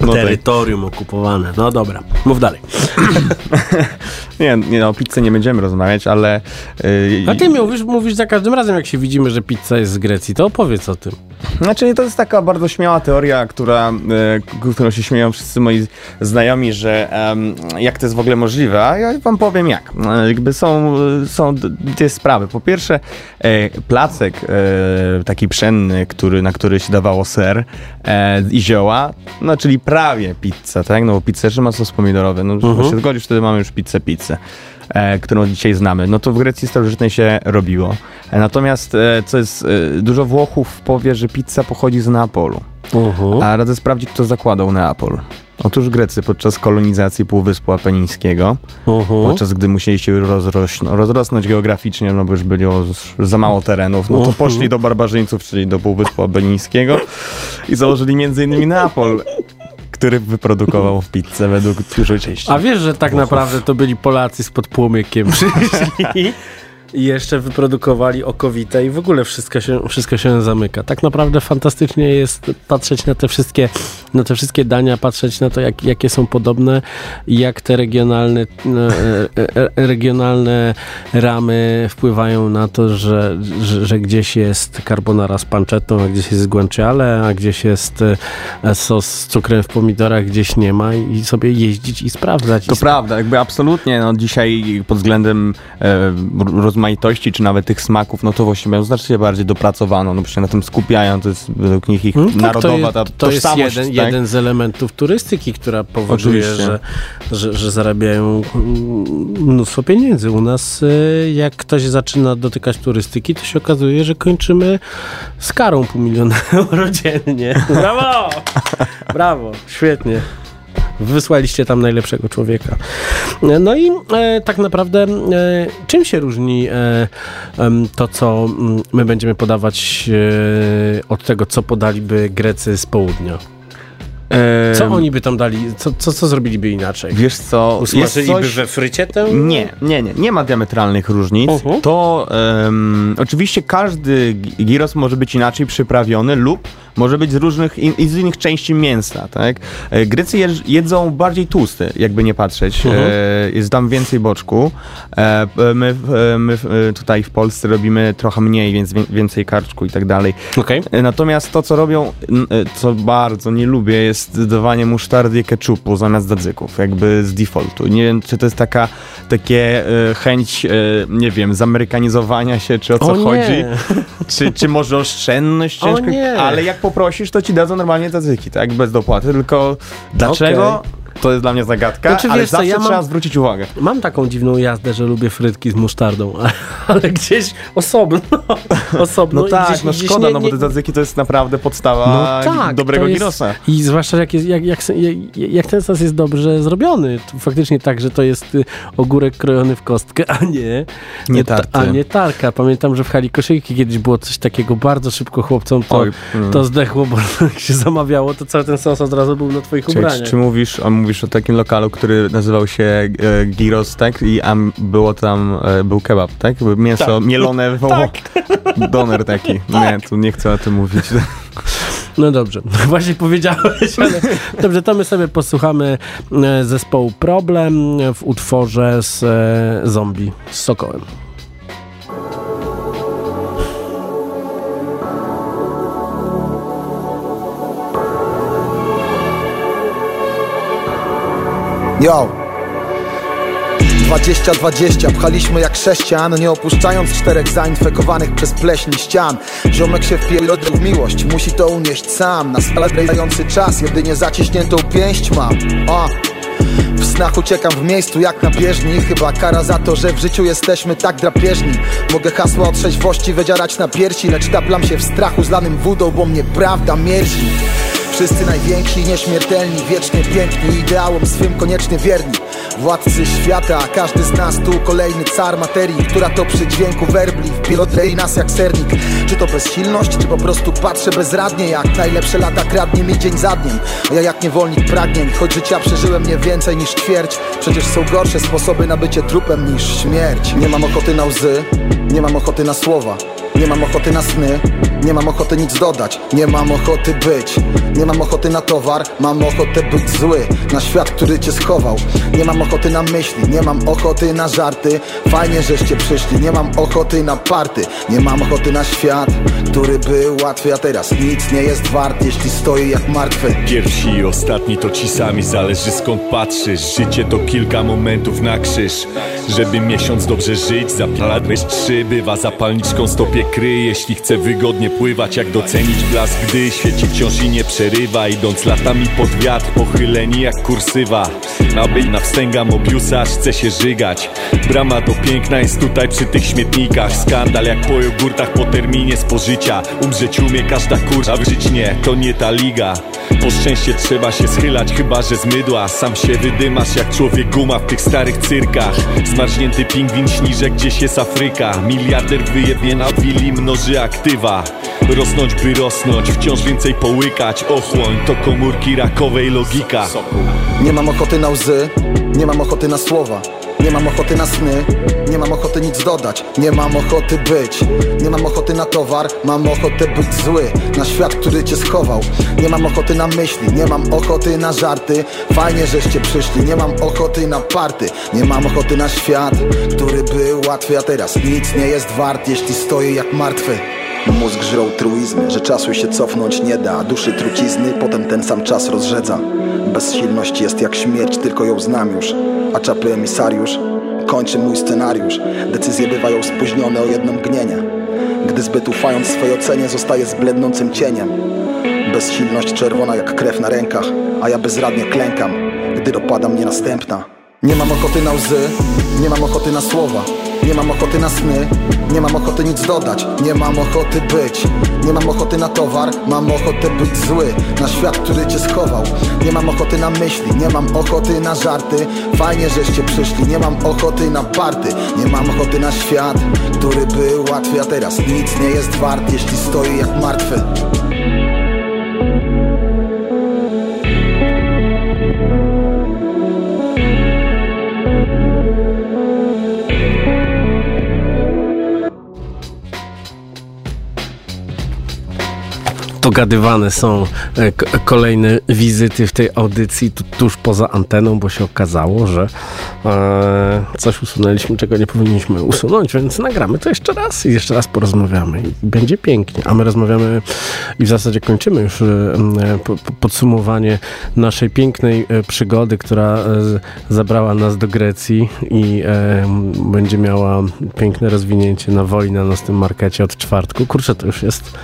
No tak. Terytorium okupowane. No dobra, mów dalej. Nie, nie no, o pizzy nie będziemy rozmawiać, ale... Yy, A ty mówisz, mówisz za każdym razem, jak się widzimy, że pizza jest z Grecji, to opowiedz o tym. Znaczy, to jest taka bardzo śmiała teoria, która, e, którą się śmieją wszyscy moi znajomi, że em, jak to jest w ogóle możliwe, a ja wam powiem jak. E, Jakby są, są dwie sprawy. Po pierwsze, e, placek e, taki pszenny, który, na który się dawało ser e, i zioła, no czyli prawie pizza, tak? No bo pizzerzy ma sos pomidorowy, no uh się zgodzisz, wtedy mamy już pizzę, pizzę e, którą dzisiaj znamy. No to w Grecji starożytnej się robiło. E, natomiast, e, co jest, e, dużo Włochów powie, że pizza pochodzi z Neapolu. Uh-huh. A radzę sprawdzić, kto zakładał Neapol. Otóż Grecy podczas kolonizacji Półwyspu Apenińskiego, Uh-huh. podczas gdy musieli się rozrośno, rozrosnąć geograficznie, no bo już było za mało terenów, no to poszli do barbarzyńców, czyli do Półwyspu Apenińskiego i założyli innymi Neapol, który wyprodukował pizzę według dużej części. A wiesz, że tak naprawdę to byli Polacy z podpłomykiem przyszli i jeszcze wyprodukowali okowite i w ogóle wszystko się, wszystko się zamyka. Tak naprawdę fantastycznie jest patrzeć na te wszystkie, na te wszystkie dania, patrzeć na to, jak, jakie są podobne jak te regionalne, e, e, e, regionalne ramy wpływają na to, że, że, że gdzieś jest carbonara z panczetą, a gdzieś jest guanciale, a gdzieś jest sos z cukrem w pomidorach, gdzieś nie ma i sobie jeździć i sprawdzać. To I prawda, jakby absolutnie, no dzisiaj pod względem e, rozmaitości, czy nawet tych smaków, no to właśnie mają znacznie bardziej dopracowano, no przecież się na tym skupiają, to jest według nich ich No tak, narodowa to ta jest, to jest jeden, tak? jeden z elementów turystyki, która powoduje, że, że, że zarabiają mm, mnóstwo pieniędzy. U nas y, jak ktoś zaczyna dotykać turystyki, to się okazuje, że kończymy z karą pół miliona euro dziennie. Brawo! Brawo, świetnie. Wysłaliście tam najlepszego człowieka. No i e, tak naprawdę e, czym się różni e, to, co mm, my będziemy podawać e, od tego, co podaliby Grecy z południa? Co oni by tam dali, co, co, co zrobiliby inaczej? Wiesz co, Usmażyliby coś... we frycie tę? Nie, nie, nie, nie ma diametralnych różnic. Mhm. To em, oczywiście każdy gyros może być inaczej przyprawiony lub może być z różnych in, i z innych części mięsa, tak? E, Grecy jedz, jedzą bardziej tłusty, jakby nie patrzeć. Mhm. E, jest tam więcej boczku. E, my, my e, tutaj w Polsce robimy trochę mniej, więc więcej karczku i tak dalej. E, Natomiast to, co robią, e, co bardzo nie lubię, jest dodawanie musztardy i keczupu zamiast dadzyków, jakby z defaultu. Nie wiem, czy to jest taka, takie e, chęć, e, nie wiem, zamerykanizowania się, czy o co O chodzi, czy, czy może oszczędność ciężko, ale jak poprosisz, to ci dadzą normalnie dadzyki, tak, bez dopłaty, tylko dlaczego? To jest dla mnie zagadka, Znaczy, ale wiesz co, zawsze ja mam- trzeba zwrócić uwagę. Mam taką dziwną jazdę, że lubię frytki z musztardą, ale gdzieś osobno. osobno No tak, gdzieś, no szkoda, nie- no bo nie- te dadzyki to jest naprawdę podstawa No tak, dobrego girosa. I zwłaszcza jak, jest, jak, jak, jak, ten sos jest dobrze zrobiony. To faktycznie tak, że to jest y, ogórek krojony w kostkę, a nie, Nie tarty. A nie tarka. Pamiętam, że w hali koszyjki kiedyś było coś takiego bardzo szybko chłopcom to, Oj, mm. to zdechło, bo jak się zamawiało, to cały ten sos od razu był na twoich Czy, ubraniach. czy mówisz, a mówisz o takim lokalu, który nazywał się e, Giros, tak? I a było tam, e, był kebab, tak? Mięso mielone w Doner taki. Nie, tu nie chcę o tym mówić. No dobrze, właśnie powiedziałeś, ale dobrze, to my sobie posłuchamy e, zespołu Problem w utworze z e, zombie, z Sokołem. Yo! 20-20, pchaliśmy jak sześcian Nie opuszczając czterech zainfekowanych przez pleśń ścian. Ziomek się wpierdolił w miłość, musi to unieść sam. Na dający czas, jedynie zaciśniętą pięść mam. A. W snach uciekam w miejscu jak na bieżni. Chyba kara za to, że w życiu jesteśmy tak drapieżni. Mogę hasła o trzeźwości wydzierać na piersi Lecz taplam się w strachu zlanym wódą, bo mnie prawda mierzi Wszyscy najwięksi, nieśmiertelni, wiecznie piękni Ideałom swym koniecznie wierni. Władcy świata, każdy z nas tu kolejny car materii Która to przy dźwięku werbli wpierdolej nas jak sernik. Czy to bezsilność, czy po prostu patrzę bezradnie Jak najlepsze lata kradnie mi dzień za dniem. A ja jak niewolnik pragnień, choć życia przeżyłem nie więcej niż ćwierć Przecież są gorsze sposoby na bycie trupem niż śmierć. Nie mam ochoty na łzy, nie mam ochoty na słowa Nie mam ochoty na sny, nie mam ochoty nic dodać Nie mam ochoty być, nie mam ochoty na towar Mam ochotę być zły, na świat, który cię schował. Nie mam ochoty na myśli, nie mam ochoty na żarty Fajnie, żeście przyszli, nie mam ochoty na party Nie mam ochoty na świat, który był łatwy A teraz nic nie jest wart, jeśli stoi jak martwy. Pierwsi i ostatni to ci sami, zależy skąd patrzysz. Życie to kilka momentów na krzyż. Żeby miesiąc dobrze żyć, zapalać trzy Bywa zapalniczką stopie kry Jeśli chce wygodnie pływać, jak docenić blask Gdy świeci wciąż i nie przerywa Idąc latami pod wiatr, pochyleni jak kursywa. Aby na wstęga Mobiusa, aż chce się żygać. Brama do piękna jest tutaj przy tych śmietnikach. Skandal jak po jogurtach po terminie spożycia. Umrzeć umie każda kurza, żyć nie, to nie ta liga. Po szczęście trzeba się schylać, chyba że z mydła. Sam się wydymasz jak człowiek guma w tych starych cyrkach. Zmarznięty pingwin śni, że gdzieś jest Afryka. Miliarder wyjebie na willi, mnoży aktywa. Rosnąć by rosnąć, wciąż więcej połykać. Ochłoń to komórki rakowej logika. Nie mam ochoty na łzy, nie mam ochoty na słowa Nie mam ochoty na sny, nie mam ochoty nic dodać Nie mam ochoty być, nie mam ochoty na towar Mam ochotę być zły, na świat, który cię schował. Nie mam ochoty na myśli, nie mam ochoty na żarty. Fajnie, żeście przyszli, nie mam ochoty na party. Nie mam ochoty na świat, który był łatwy A teraz nic nie jest wart, jeśli stoi jak martwy. Mózg żrą truizmy, że czasu się cofnąć nie da Duszy trucizny, potem ten sam czas rozrzedza Bezsilność jest jak śmierć, tylko ją znam już. A czapy emisariusz kończy mój scenariusz. Decyzje bywają spóźnione o jedno mgnienie Gdy zbyt ufając swej ocenie zostaje zblednącym cieniem. Bezsilność czerwona jak krew na rękach A ja bezradnie klękam, gdy dopada mnie następna. Nie mam ochoty na łzy, nie mam ochoty na słowa nie mam ochoty na sny, nie mam ochoty nic dodać Nie mam ochoty być, nie mam ochoty na towar Mam ochotę być zły, na świat, który cię schował. Nie mam ochoty na myśli, nie mam ochoty na żarty. Fajnie, żeście przyszli, nie mam ochoty na party. Nie mam ochoty na świat, który był łatwy A teraz nic nie jest wart, jeśli stoi jak martwy Dogadywane są e, kolejne wizyty w tej audycji tu, tuż poza anteną, bo się okazało, że e, coś usunęliśmy, czego nie powinniśmy usunąć, więc nagramy to jeszcze raz i jeszcze raz porozmawiamy. I będzie pięknie. A my rozmawiamy i w zasadzie kończymy już e, po, podsumowanie naszej pięknej przygody, która zabrała nas do Grecji i będzie miała piękne rozwinięcie na wojnę na następnym markecie od czwartku. Kurczę, to już jest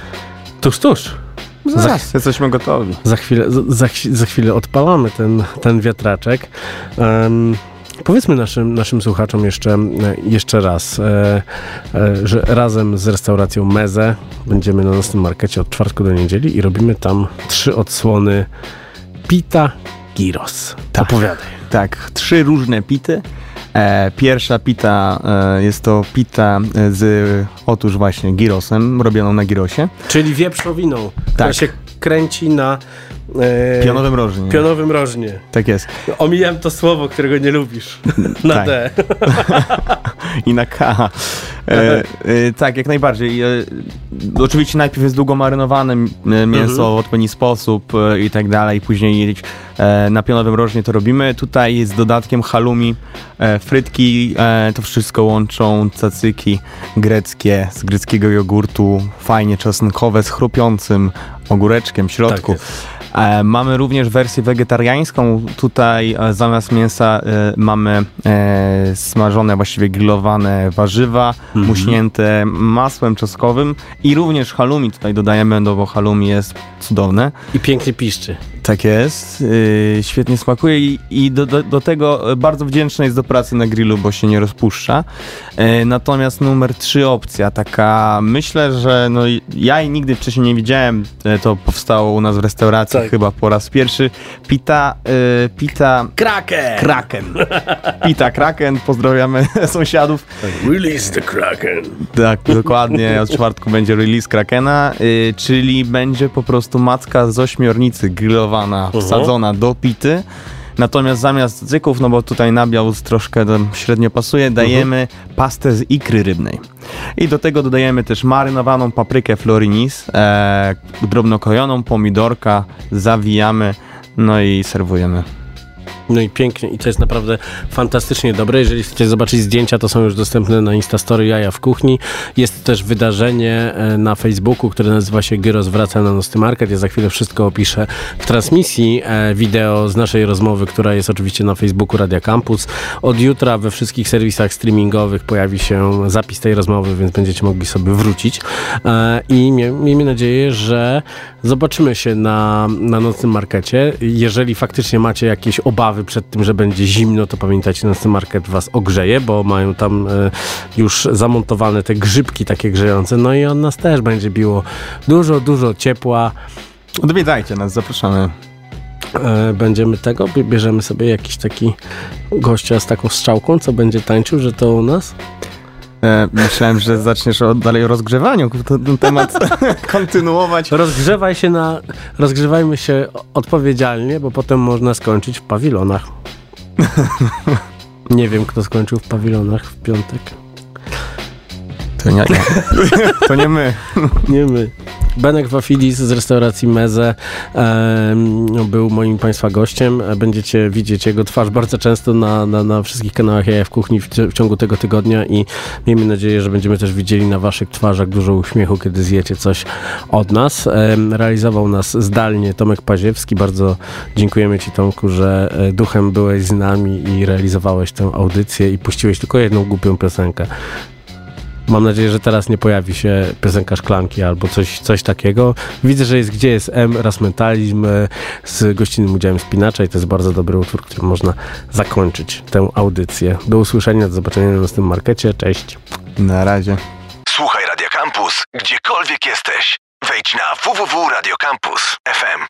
tuż, tuż. Zaraz, za, jesteśmy gotowi. Za chwilę, za, za chwilę odpalamy ten, ten wiatraczek. Um, Powiedzmy naszym, naszym słuchaczom jeszcze, jeszcze raz, e, e, że razem z restauracją Meze będziemy na naszym markecie od czwartku do niedzieli i robimy tam trzy odsłony pita gyros. Tak. Opowiadaj. Tak, trzy różne pity. E, pierwsza pita e, jest to pita z otóż właśnie girosem, robioną na girosie. Czyli wieprzowiną, tak. która się kręci na e, pionowym rożnie. Pionowym rożnie. Tak jest. Omijam to słowo, którego nie lubisz. na tak. D. I na K. E, e, tak, jak najbardziej. E, oczywiście najpierw jest długo marynowane mięso mhm. w odpowiedni sposób e, i tak dalej. Później e, na pionowym rożnie to robimy. Tutaj z dodatkiem halumi, e, frytki, to wszystko łączą cacyki greckie z greckiego jogurtu, fajnie czosnkowe z chrupiącym ogóreczkiem w środku. Tak mamy również wersję wegetariańską. Tutaj e, zamiast mięsa e, mamy smażone, właściwie grillowane warzywa, mhm. muśnięte masłem czosnkowym i również halumi tutaj dodajemy, no bo halumi jest cudowne. I pięknie piszczy. Tak jest, świetnie smakuje i, i do, do, do, tego bardzo wdzięczny jest do pracy na grillu, bo się nie rozpuszcza. Natomiast numer trzy opcja, taka myślę, że no, ja jej nigdy wcześniej nie widziałem, to powstało u nas w restauracji tak. chyba po raz pierwszy. Pita, yy, pita... Kraken! Kraken. Pita Kraken, pozdrawiamy sąsiadów. Release the Kraken. Tak, dokładnie, od czwartku będzie release Krakena, yy, czyli będzie po prostu macka z ośmiornicy grillowa grillowana, wsadzona do pity. Natomiast zamiast zyków, no bo tutaj nabiał troszkę średnio pasuje, dajemy pastę z ikry rybnej. I do tego dodajemy też marynowaną paprykę florinis, e, drobno krojoną, pomidorka, zawijamy, no i serwujemy. No i pięknie i to jest naprawdę fantastycznie dobre. Jeżeli chcecie zobaczyć zdjęcia, to są już dostępne na Instastory Jaja w Kuchni. Jest też wydarzenie e, na Facebooku, które nazywa się Gyros wraca na Nosty Market. Ja za chwilę wszystko opiszę w transmisji e, wideo z naszej rozmowy, która jest oczywiście na Facebooku Radia Campus. Od jutra we wszystkich serwisach streamingowych pojawi się zapis tej rozmowy, więc będziecie mogli sobie wrócić. E, I miejmy nadzieję, że zobaczymy się na, na nocnym markecie. Jeżeli faktycznie macie jakieś obawy, przed tym, że będzie zimno, to pamiętajcie, Nocny Market was ogrzeje, bo mają tam e, już zamontowane te grzybki takie grzejące, no i on nas też będzie biło dużo, dużo ciepła. Odwiedzajcie nas, zapraszamy. E, będziemy tego, bierzemy sobie jakiś taki gościa z taką strzałką, co będzie tańczył, że to u nas. E, myślałem, że zaczniesz o, dalej o rozgrzewaniu, ten temat kontynuować. Rozgrzewaj się na, rozgrzewajmy się odpowiedzialnie, bo potem można skończyć w pawilonach. Nie wiem, kto skończył w pawilonach w piątek. To nie, nie. to nie my. Nie my. Benek Wafidis z restauracji Meze e, był moim Państwa gościem. Będziecie widzieć jego twarz bardzo często na, na, na wszystkich kanałach Jaja w Kuchni w, w, ciągu tego tygodnia i miejmy nadzieję, że będziemy też widzieli na Waszych twarzach dużo uśmiechu, kiedy zjecie coś od nas. E, realizował nas zdalnie Tomek Paziewski. Bardzo dziękujemy Ci Tomku, że e, duchem byłeś z nami i realizowałeś tę audycję i puściłeś tylko jedną głupią piosenkę. Mam nadzieję, że teraz nie pojawi się piosenka szklanki albo coś, coś takiego. Widzę, że jest Gdzie jest M, raz mentalizm e, z gościnnym udziałem spinacza i to jest bardzo dobry utwór, którym można zakończyć tę audycję. Do usłyszenia, do zobaczenia na następnym markecie. Cześć. Na razie. Słuchaj Radio Campus, gdziekolwiek jesteś. Wejdź na www.radiocampus.fm.